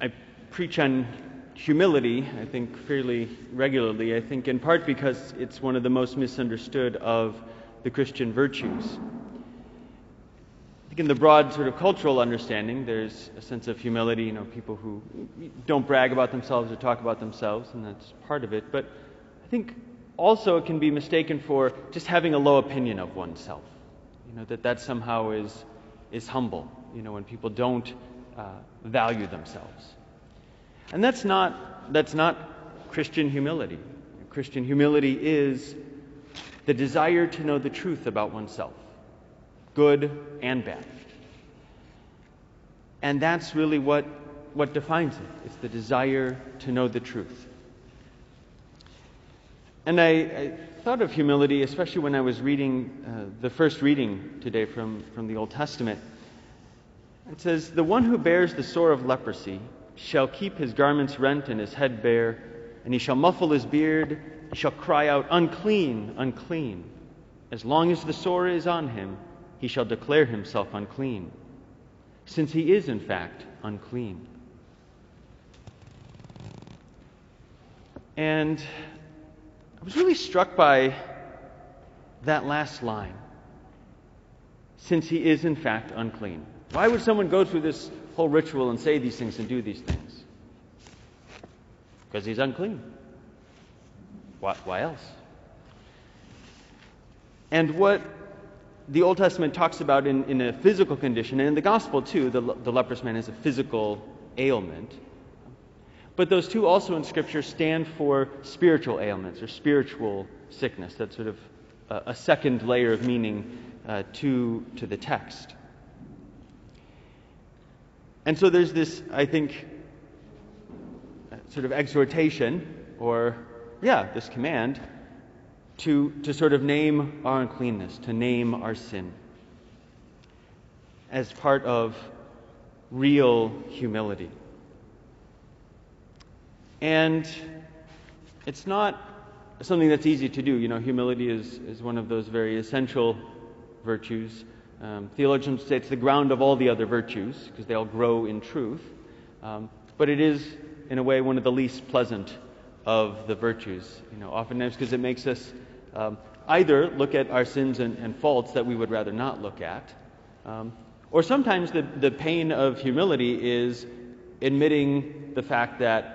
I preach on humility, I think, fairly regularly, I think in part because it's one of the most misunderstood of the Christian virtues. I think in the broad sort of cultural understanding, there's a sense of humility, you know, people who don't brag about themselves or talk about themselves, and that's part of it. But I think also it can be mistaken for just having a low opinion of oneself. You know, that that somehow is, is humble, you know, when people don't uh, value themselves. And that's not, that's not Christian humility. Christian humility is the desire to know the truth about oneself, good and bad. And that's really what, what defines it. It's the desire to know the truth. And I, I thought of humility, especially when I was reading uh, the first reading today from, from the Old Testament. It says, The one who bears the sore of leprosy shall keep his garments rent and his head bare, and he shall muffle his beard, he shall cry out, Unclean, unclean. As long as the sore is on him, he shall declare himself unclean, since he is in fact unclean. And I was really struck by that last line, since he is in fact unclean. Why would someone go through this whole ritual and say these things and do these things? Because he's unclean. Why, why else? And what the Old Testament talks about in, in a physical condition, and in the gospel too, the, the leprous man is a physical ailment. But those two also in Scripture stand for spiritual ailments or spiritual sickness. That's sort of a, a second layer of meaning uh, to, to the text. And so there's this, I think, sort of exhortation, or, yeah, this command to, to sort of name our uncleanness, to name our sin as part of real humility. And it's not something that's easy to do. You know, humility is, is one of those very essential virtues. Um, theologians say it's the ground of all the other virtues because they all grow in truth. Um, but it is, in a way, one of the least pleasant of the virtues. You know, oftentimes because it makes us um, either look at our sins and, and, faults that we would rather not look at, um, or sometimes the, the pain of humility is admitting the fact that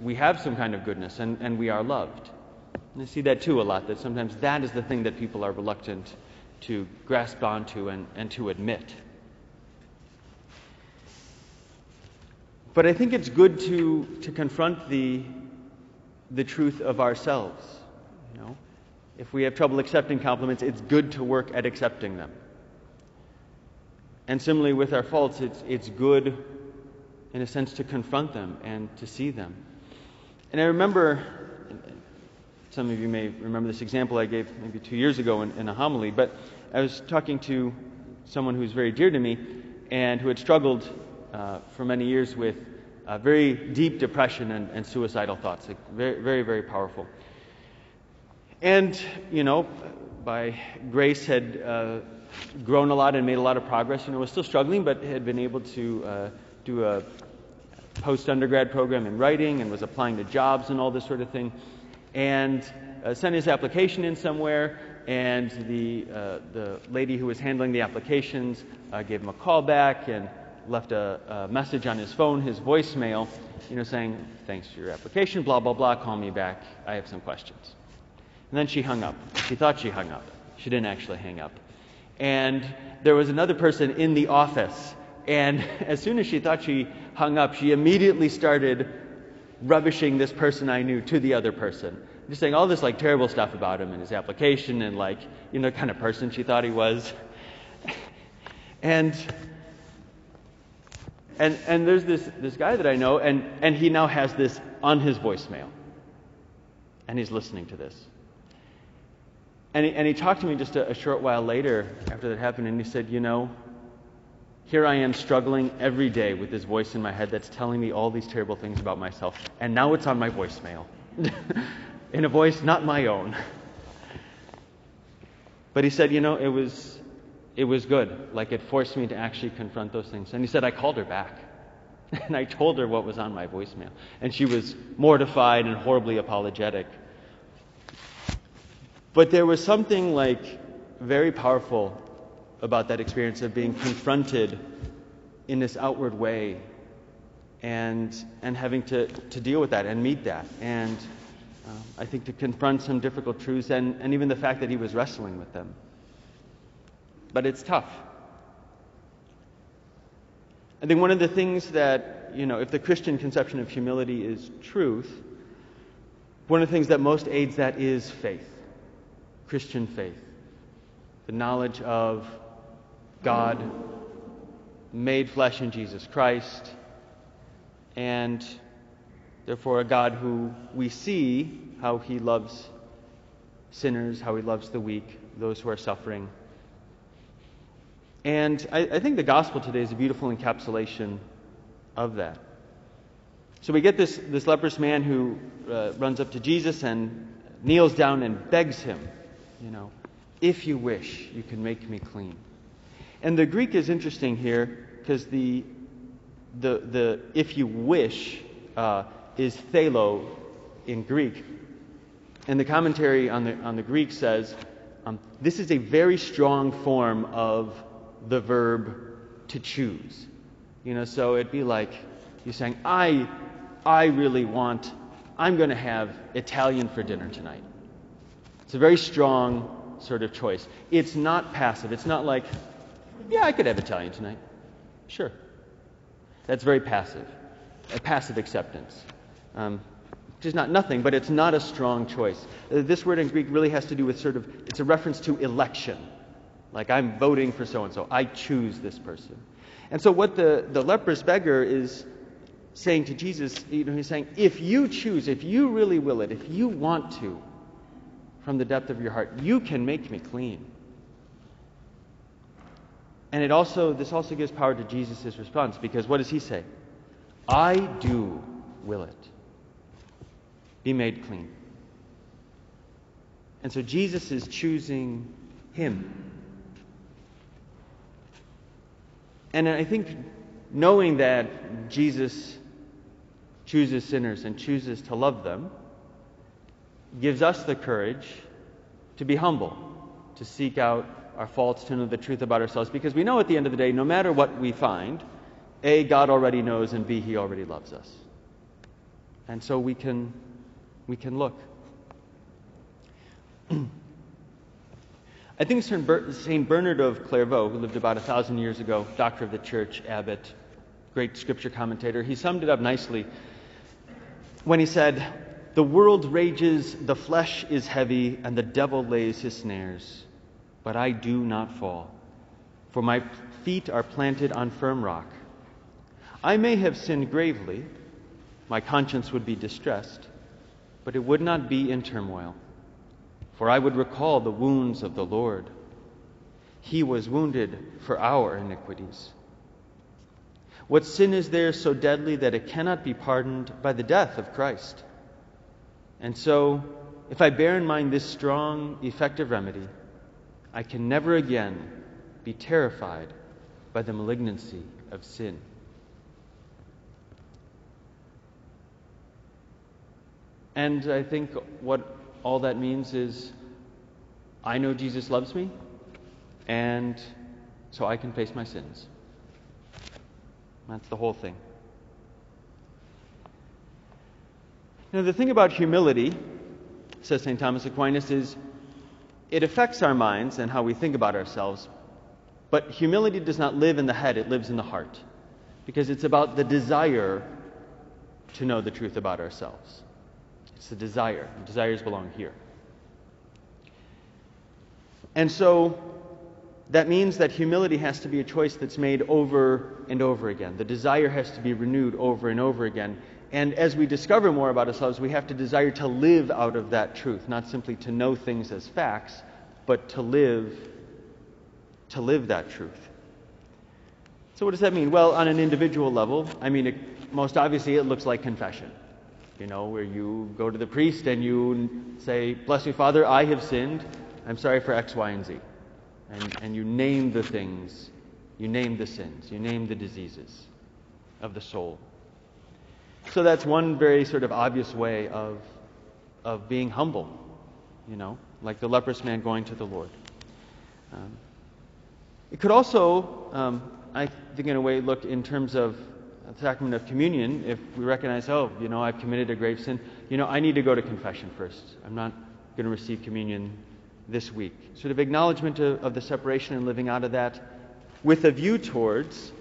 we have some kind of goodness and, and we are loved. And I see that too a lot, that sometimes that is the thing that people are reluctant to grasp onto and, and to admit. But I think it's good to, to confront the, the truth of ourselves. You know, if we have trouble accepting compliments, it's good to work at accepting them. And similarly with our faults, it's, it's good, in a sense, to confront them and to see them. And I remember, some of you may remember this example I gave maybe two years ago in, in a homily, but I was talking to someone who's very dear to me and who had struggled uh, for many years with uh, very deep depression and, and suicidal thoughts, like very, very, very powerful. And, you know, by grace had uh, grown a lot and made a lot of progress. You know, was still struggling, but had been able to uh, do a post undergrad program in writing and was applying to jobs and all this sort of thing. And uh, sent his application in somewhere, and the, uh, the lady who was handling the applications uh, gave him a call back and left a, a, message on his phone, his voicemail, you know, saying, thanks for your application, blah, blah, blah, call me back, I have some questions. And then she hung up. She thought she hung up. She didn't actually hang up. And there was another person in the office, and as soon as she thought she hung up, she immediately started rubbishing this person I knew to the other person. Just saying all this like terrible stuff about him and his application and like you know the kind of person she thought he was. And and and there's this this guy that I know and and he now has this on his voicemail. And he's listening to this. And he, and he talked to me just a, a short while later after that happened and he said you know here I am struggling every day with this voice in my head that's telling me all these terrible things about myself, and now it's on my voicemail. in a voice not my own. But he said, you know, it was, it was good. Like it forced me to actually confront those things. And he said, I called her back. And I told her what was on my voicemail. And she was mortified and horribly apologetic. But there was something like very powerful about that experience of being confronted in this outward way and, and having to, to deal with that and meet that. And um, I think to confront some difficult truths and, and even the fact that he was wrestling with them. But it's tough. I think one of the things that, you know, if the Christian conception of humility is truth, one of the things that most aids that is faith, Christian faith, the knowledge of God made flesh in Jesus Christ, and therefore a God who we see how he loves sinners, how he loves the weak, those who are suffering. And I, I think the gospel today is a beautiful encapsulation of that. So we get this, this leprous man who uh, runs up to Jesus and kneels down and begs him, you know, if you wish, you can make me clean. And the Greek is interesting here because the, the, the if you wish uh, is thelo in Greek. And the commentary on the, on the Greek says um, this is a very strong form of the verb to choose. You know, so it'd be like you're saying, I, I really want, I'm going to have Italian for dinner tonight. It's a very strong sort of choice. It's not passive. It's not like, yeah, I could have Italian tonight. Sure. That's very passive, a passive acceptance. Um, is not nothing, but it's not a strong choice. Uh, this word in Greek really has to do with sort of, it's a reference to election. Like I'm voting for so and so. I choose this person. And so what the, the leprous beggar is saying to Jesus, you know, he's saying, if you choose, if you really will it, if you want to, from the depth of your heart, you can make me clean. And it also this also gives power to Jesus' response because what does he say? I do will it. Be made clean. And so Jesus is choosing him. And I think knowing that Jesus chooses sinners and chooses to love them gives us the courage to be humble, to seek out our faults, to know the truth about ourselves, because we know at the end of the day, no matter what we find, A, God already knows, and B, He already loves us. And so we can, we can look. I think St. Bernard of Clairvaux, who lived about a thousand years ago, doctor of the church, abbot, great scripture commentator, he summed it up nicely when he said, The world rages, the flesh is heavy, and the devil lays his snares but I do not fall, for my feet are planted on firm rock. I may have sinned gravely, my conscience would be distressed, but it would not be in turmoil, for I would recall the wounds of the Lord. He was wounded for our iniquities. What sin is there so deadly that it cannot be pardoned by the death of Christ? And so, if I bear in mind this strong, effective remedy, I can never again be terrified by the malignancy of sin. And I think what all that means is I know Jesus loves me, and so I can face my sins. That's the whole thing. Now, the thing about humility, says St. Thomas Aquinas, is it affects our minds and how we think about ourselves. But humility does not live in the head, it lives in the heart. Because it's about the desire to know the truth about ourselves. It's the desire. The desires belong here. And so that means that humility has to be a choice that's made over and over again. The desire has to be renewed over and over again. And as we discover more about ourselves, we have to desire to live out of that truth, not simply to know things as facts, but to live to live that truth. So what does that mean? Well, on an individual level, I mean, it, most obviously it looks like confession. You know, where you go to the priest and you say, "Bless me, Father, I have sinned. I'm sorry for X, Y, and Z." And, and you name the things, you name the sins, you name the diseases. of the soul. So that's one very sort of obvious way of, of being humble, you know, like the leprous man going to the Lord. Um, it could also, um, I think, in a way, look in terms of the sacrament of communion. If we recognize, oh, you know, I've committed a grave sin, you know, I need to go to confession first. I'm not going to receive communion this week. Sort of acknowledgement of, of the separation and living out of that with a view towards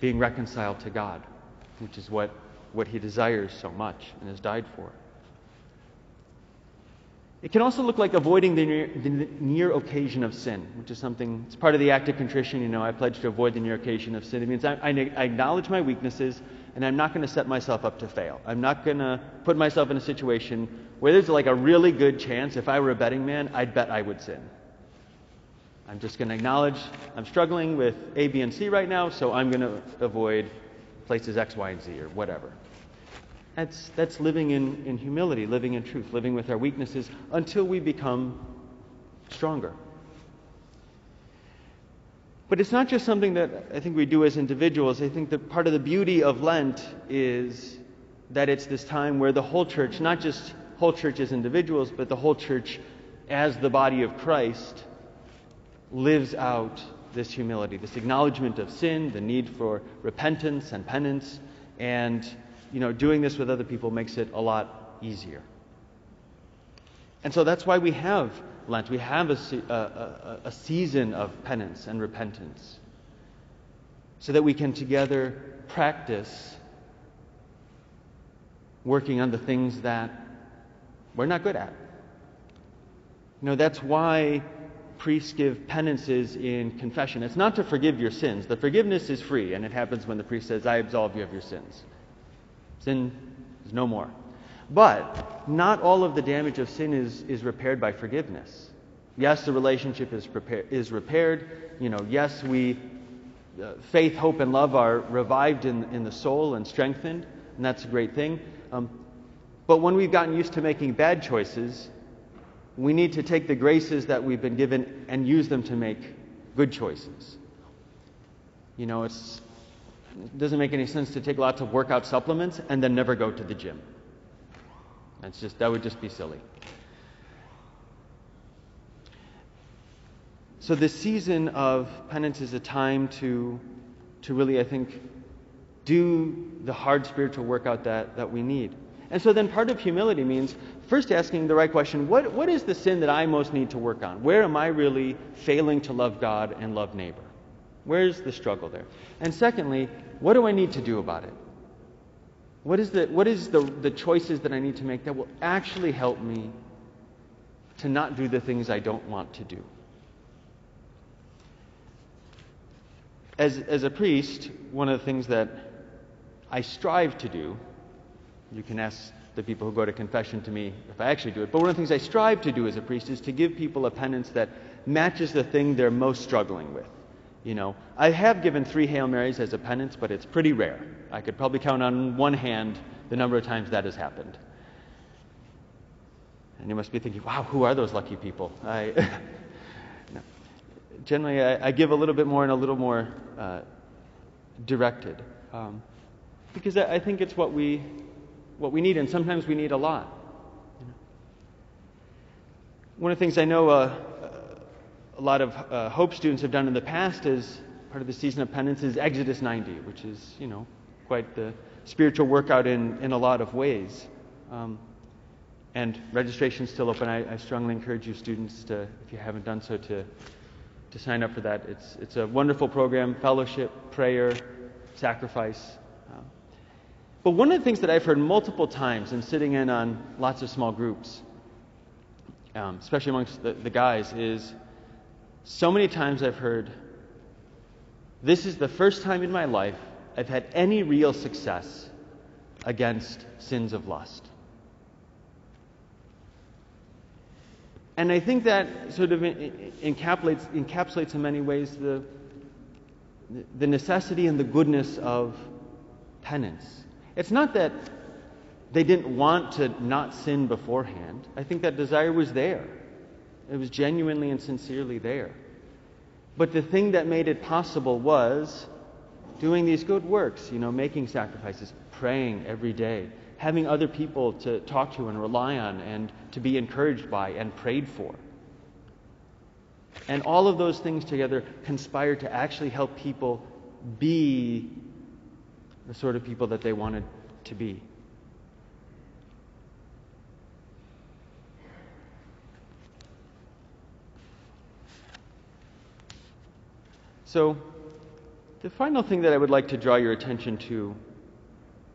being reconciled to God, which is what, what He desires so much and has died for. It can also look like avoiding the near, the near, occasion of sin, which is something, it's part of the act of contrition. You know, I pledge to avoid the near occasion of sin. It means I, I, I acknowledge my weaknesses and I'm not going to set myself up to fail. I'm not going to put myself in a situation where there's like a really good chance, if I were a betting man, I'd bet I would sin. I'm just going to acknowledge I'm struggling with A, B, and C right now, so I'm going to avoid places X, Y, and Z or whatever. That's, that's living in, in humility, living in truth, living with our weaknesses until we become stronger. But it's not just something that I think we do as individuals. I think that part of the beauty of Lent is that it's this time where the whole church, not just whole church as individuals, but the whole church as the body of Christ, lives out this humility, this acknowledgement of sin, the need for repentance and penance, and you know, doing this with other people makes it a lot easier. And so that's why we have Lent. We have a, a, a season of penance and repentance so that we can together practice working on the things that we're not good at. You know, that's why priests give penances in confession. It's not to forgive your sins. The forgiveness is free, and it happens when the priest says, I absolve you of your sins. Sin is no more. But not all of the damage of sin is, is repaired by forgiveness. Yes, the relationship is, prepare, is repaired. You know, yes, we, uh, faith, hope, and love are revived in, in the soul and strengthened, and that's a great thing. Um, but when we've gotten used to making bad choices, we need to take the graces that we've been given and use them to make good choices. You know, it doesn't make any sense to take lots of workout supplements and then never go to the gym. That's just that would just be silly. So this season of penance is a time to to really, I think, do the hard spiritual workout that, that we need. And so then part of humility means first asking the right question what, what is the sin that I most need to work on? Where am I really failing to love God and love neighbor? Where's the struggle there? And secondly, what do I need to do about it? What is the, what is the, the choices that I need to make that will actually help me to not do the things I don't want to do? As, as a priest, one of the things that I strive to do, you can ask the people who go to confession to me if I actually do it, but one of the things I strive to do as a priest is to give people a penance that matches the thing they're most struggling with. You know, I have given three Hail Marys as a penance, but it's pretty rare. I could probably count on one hand the number of times that has happened. And you must be thinking, wow, who are those lucky people? I, no. Generally, I, I, give a little bit more and a little more uh, directed. Um, because I, I, think it's what we, what we need, and sometimes we need a lot. One of the things I know uh, a lot of uh, Hope students have done in the past as part of the season of penance is Exodus 90, which is, you know, quite the spiritual workout in, in a lot of ways. Um, and registration is still open. I, I, strongly encourage you students to, if you haven't done so, to, to sign up for that. It's, it's a wonderful program, fellowship, prayer, sacrifice. Um, but one of the things that I've heard multiple times in sitting in on lots of small groups, um, especially amongst the, the guys, is so many times I've heard, this is the first time in my life I've had any real success against sins of lust. And I think that sort of encapsulates, encapsulates in many ways the, the necessity and the goodness of penance. It's not that they didn't want to not sin beforehand. I think that desire was there. It was genuinely and sincerely there. But the thing that made it possible was doing these good works, you know, making sacrifices, praying every day, having other people to talk to and rely on and to be encouraged by and prayed for. And all of those things together conspire to actually help people be the sort of people that they wanted to be. So, the final thing that I would like to draw your attention to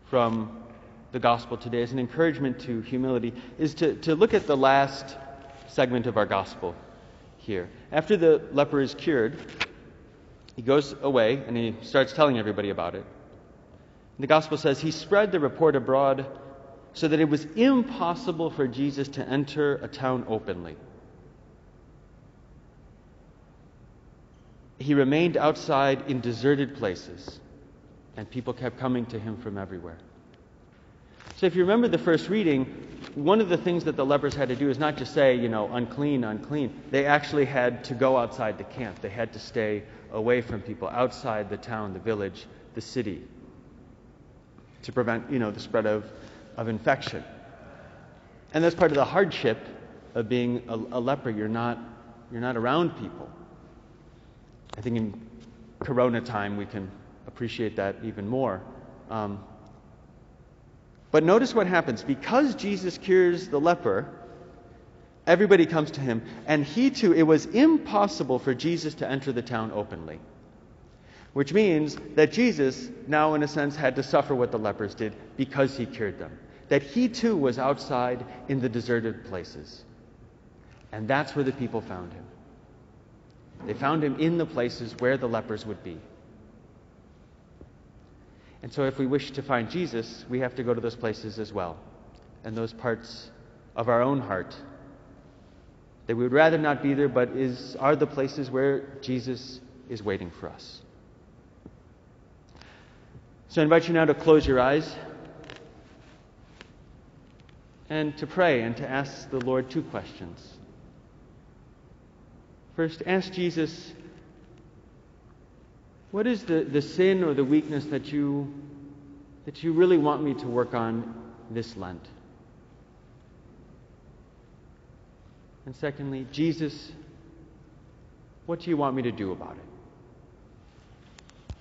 from the gospel today as an encouragement to humility is to, to look at the last segment of our gospel here. After the leper is cured, he goes away and he starts telling everybody about it. The gospel says he spread the report abroad so that it was impossible for Jesus to enter a town openly. he remained outside in deserted places, and people kept coming to him from everywhere. So, if you remember the first reading, one of the things that the lepers had to do is not just say, you know, unclean, unclean. They actually had to go outside the camp. They had to stay away from people outside the town, the village, the city to prevent, you know, the spread of, of infection. And that's part of the hardship of being a, a leper. You're not, you're not around people. I think in Corona time we can appreciate that even more. Um, but notice what happens. Because Jesus cures the leper, everybody comes to him, and he too, it was impossible for Jesus to enter the town openly. Which means that Jesus, now in a sense, had to suffer what the lepers did because he cured them. That he too was outside in the deserted places. And that's where the people found him. They found him in the places where the lepers would be. And so, if we wish to find Jesus, we have to go to those places as well, and those parts of our own heart that we would rather not be there, but is, are the places where Jesus is waiting for us. So, I invite you now to close your eyes and to pray and to ask the Lord two questions. First, ask Jesus, what is the, the sin or the weakness that you, that you really want me to work on this Lent? And secondly, Jesus, what do you want me to do about it?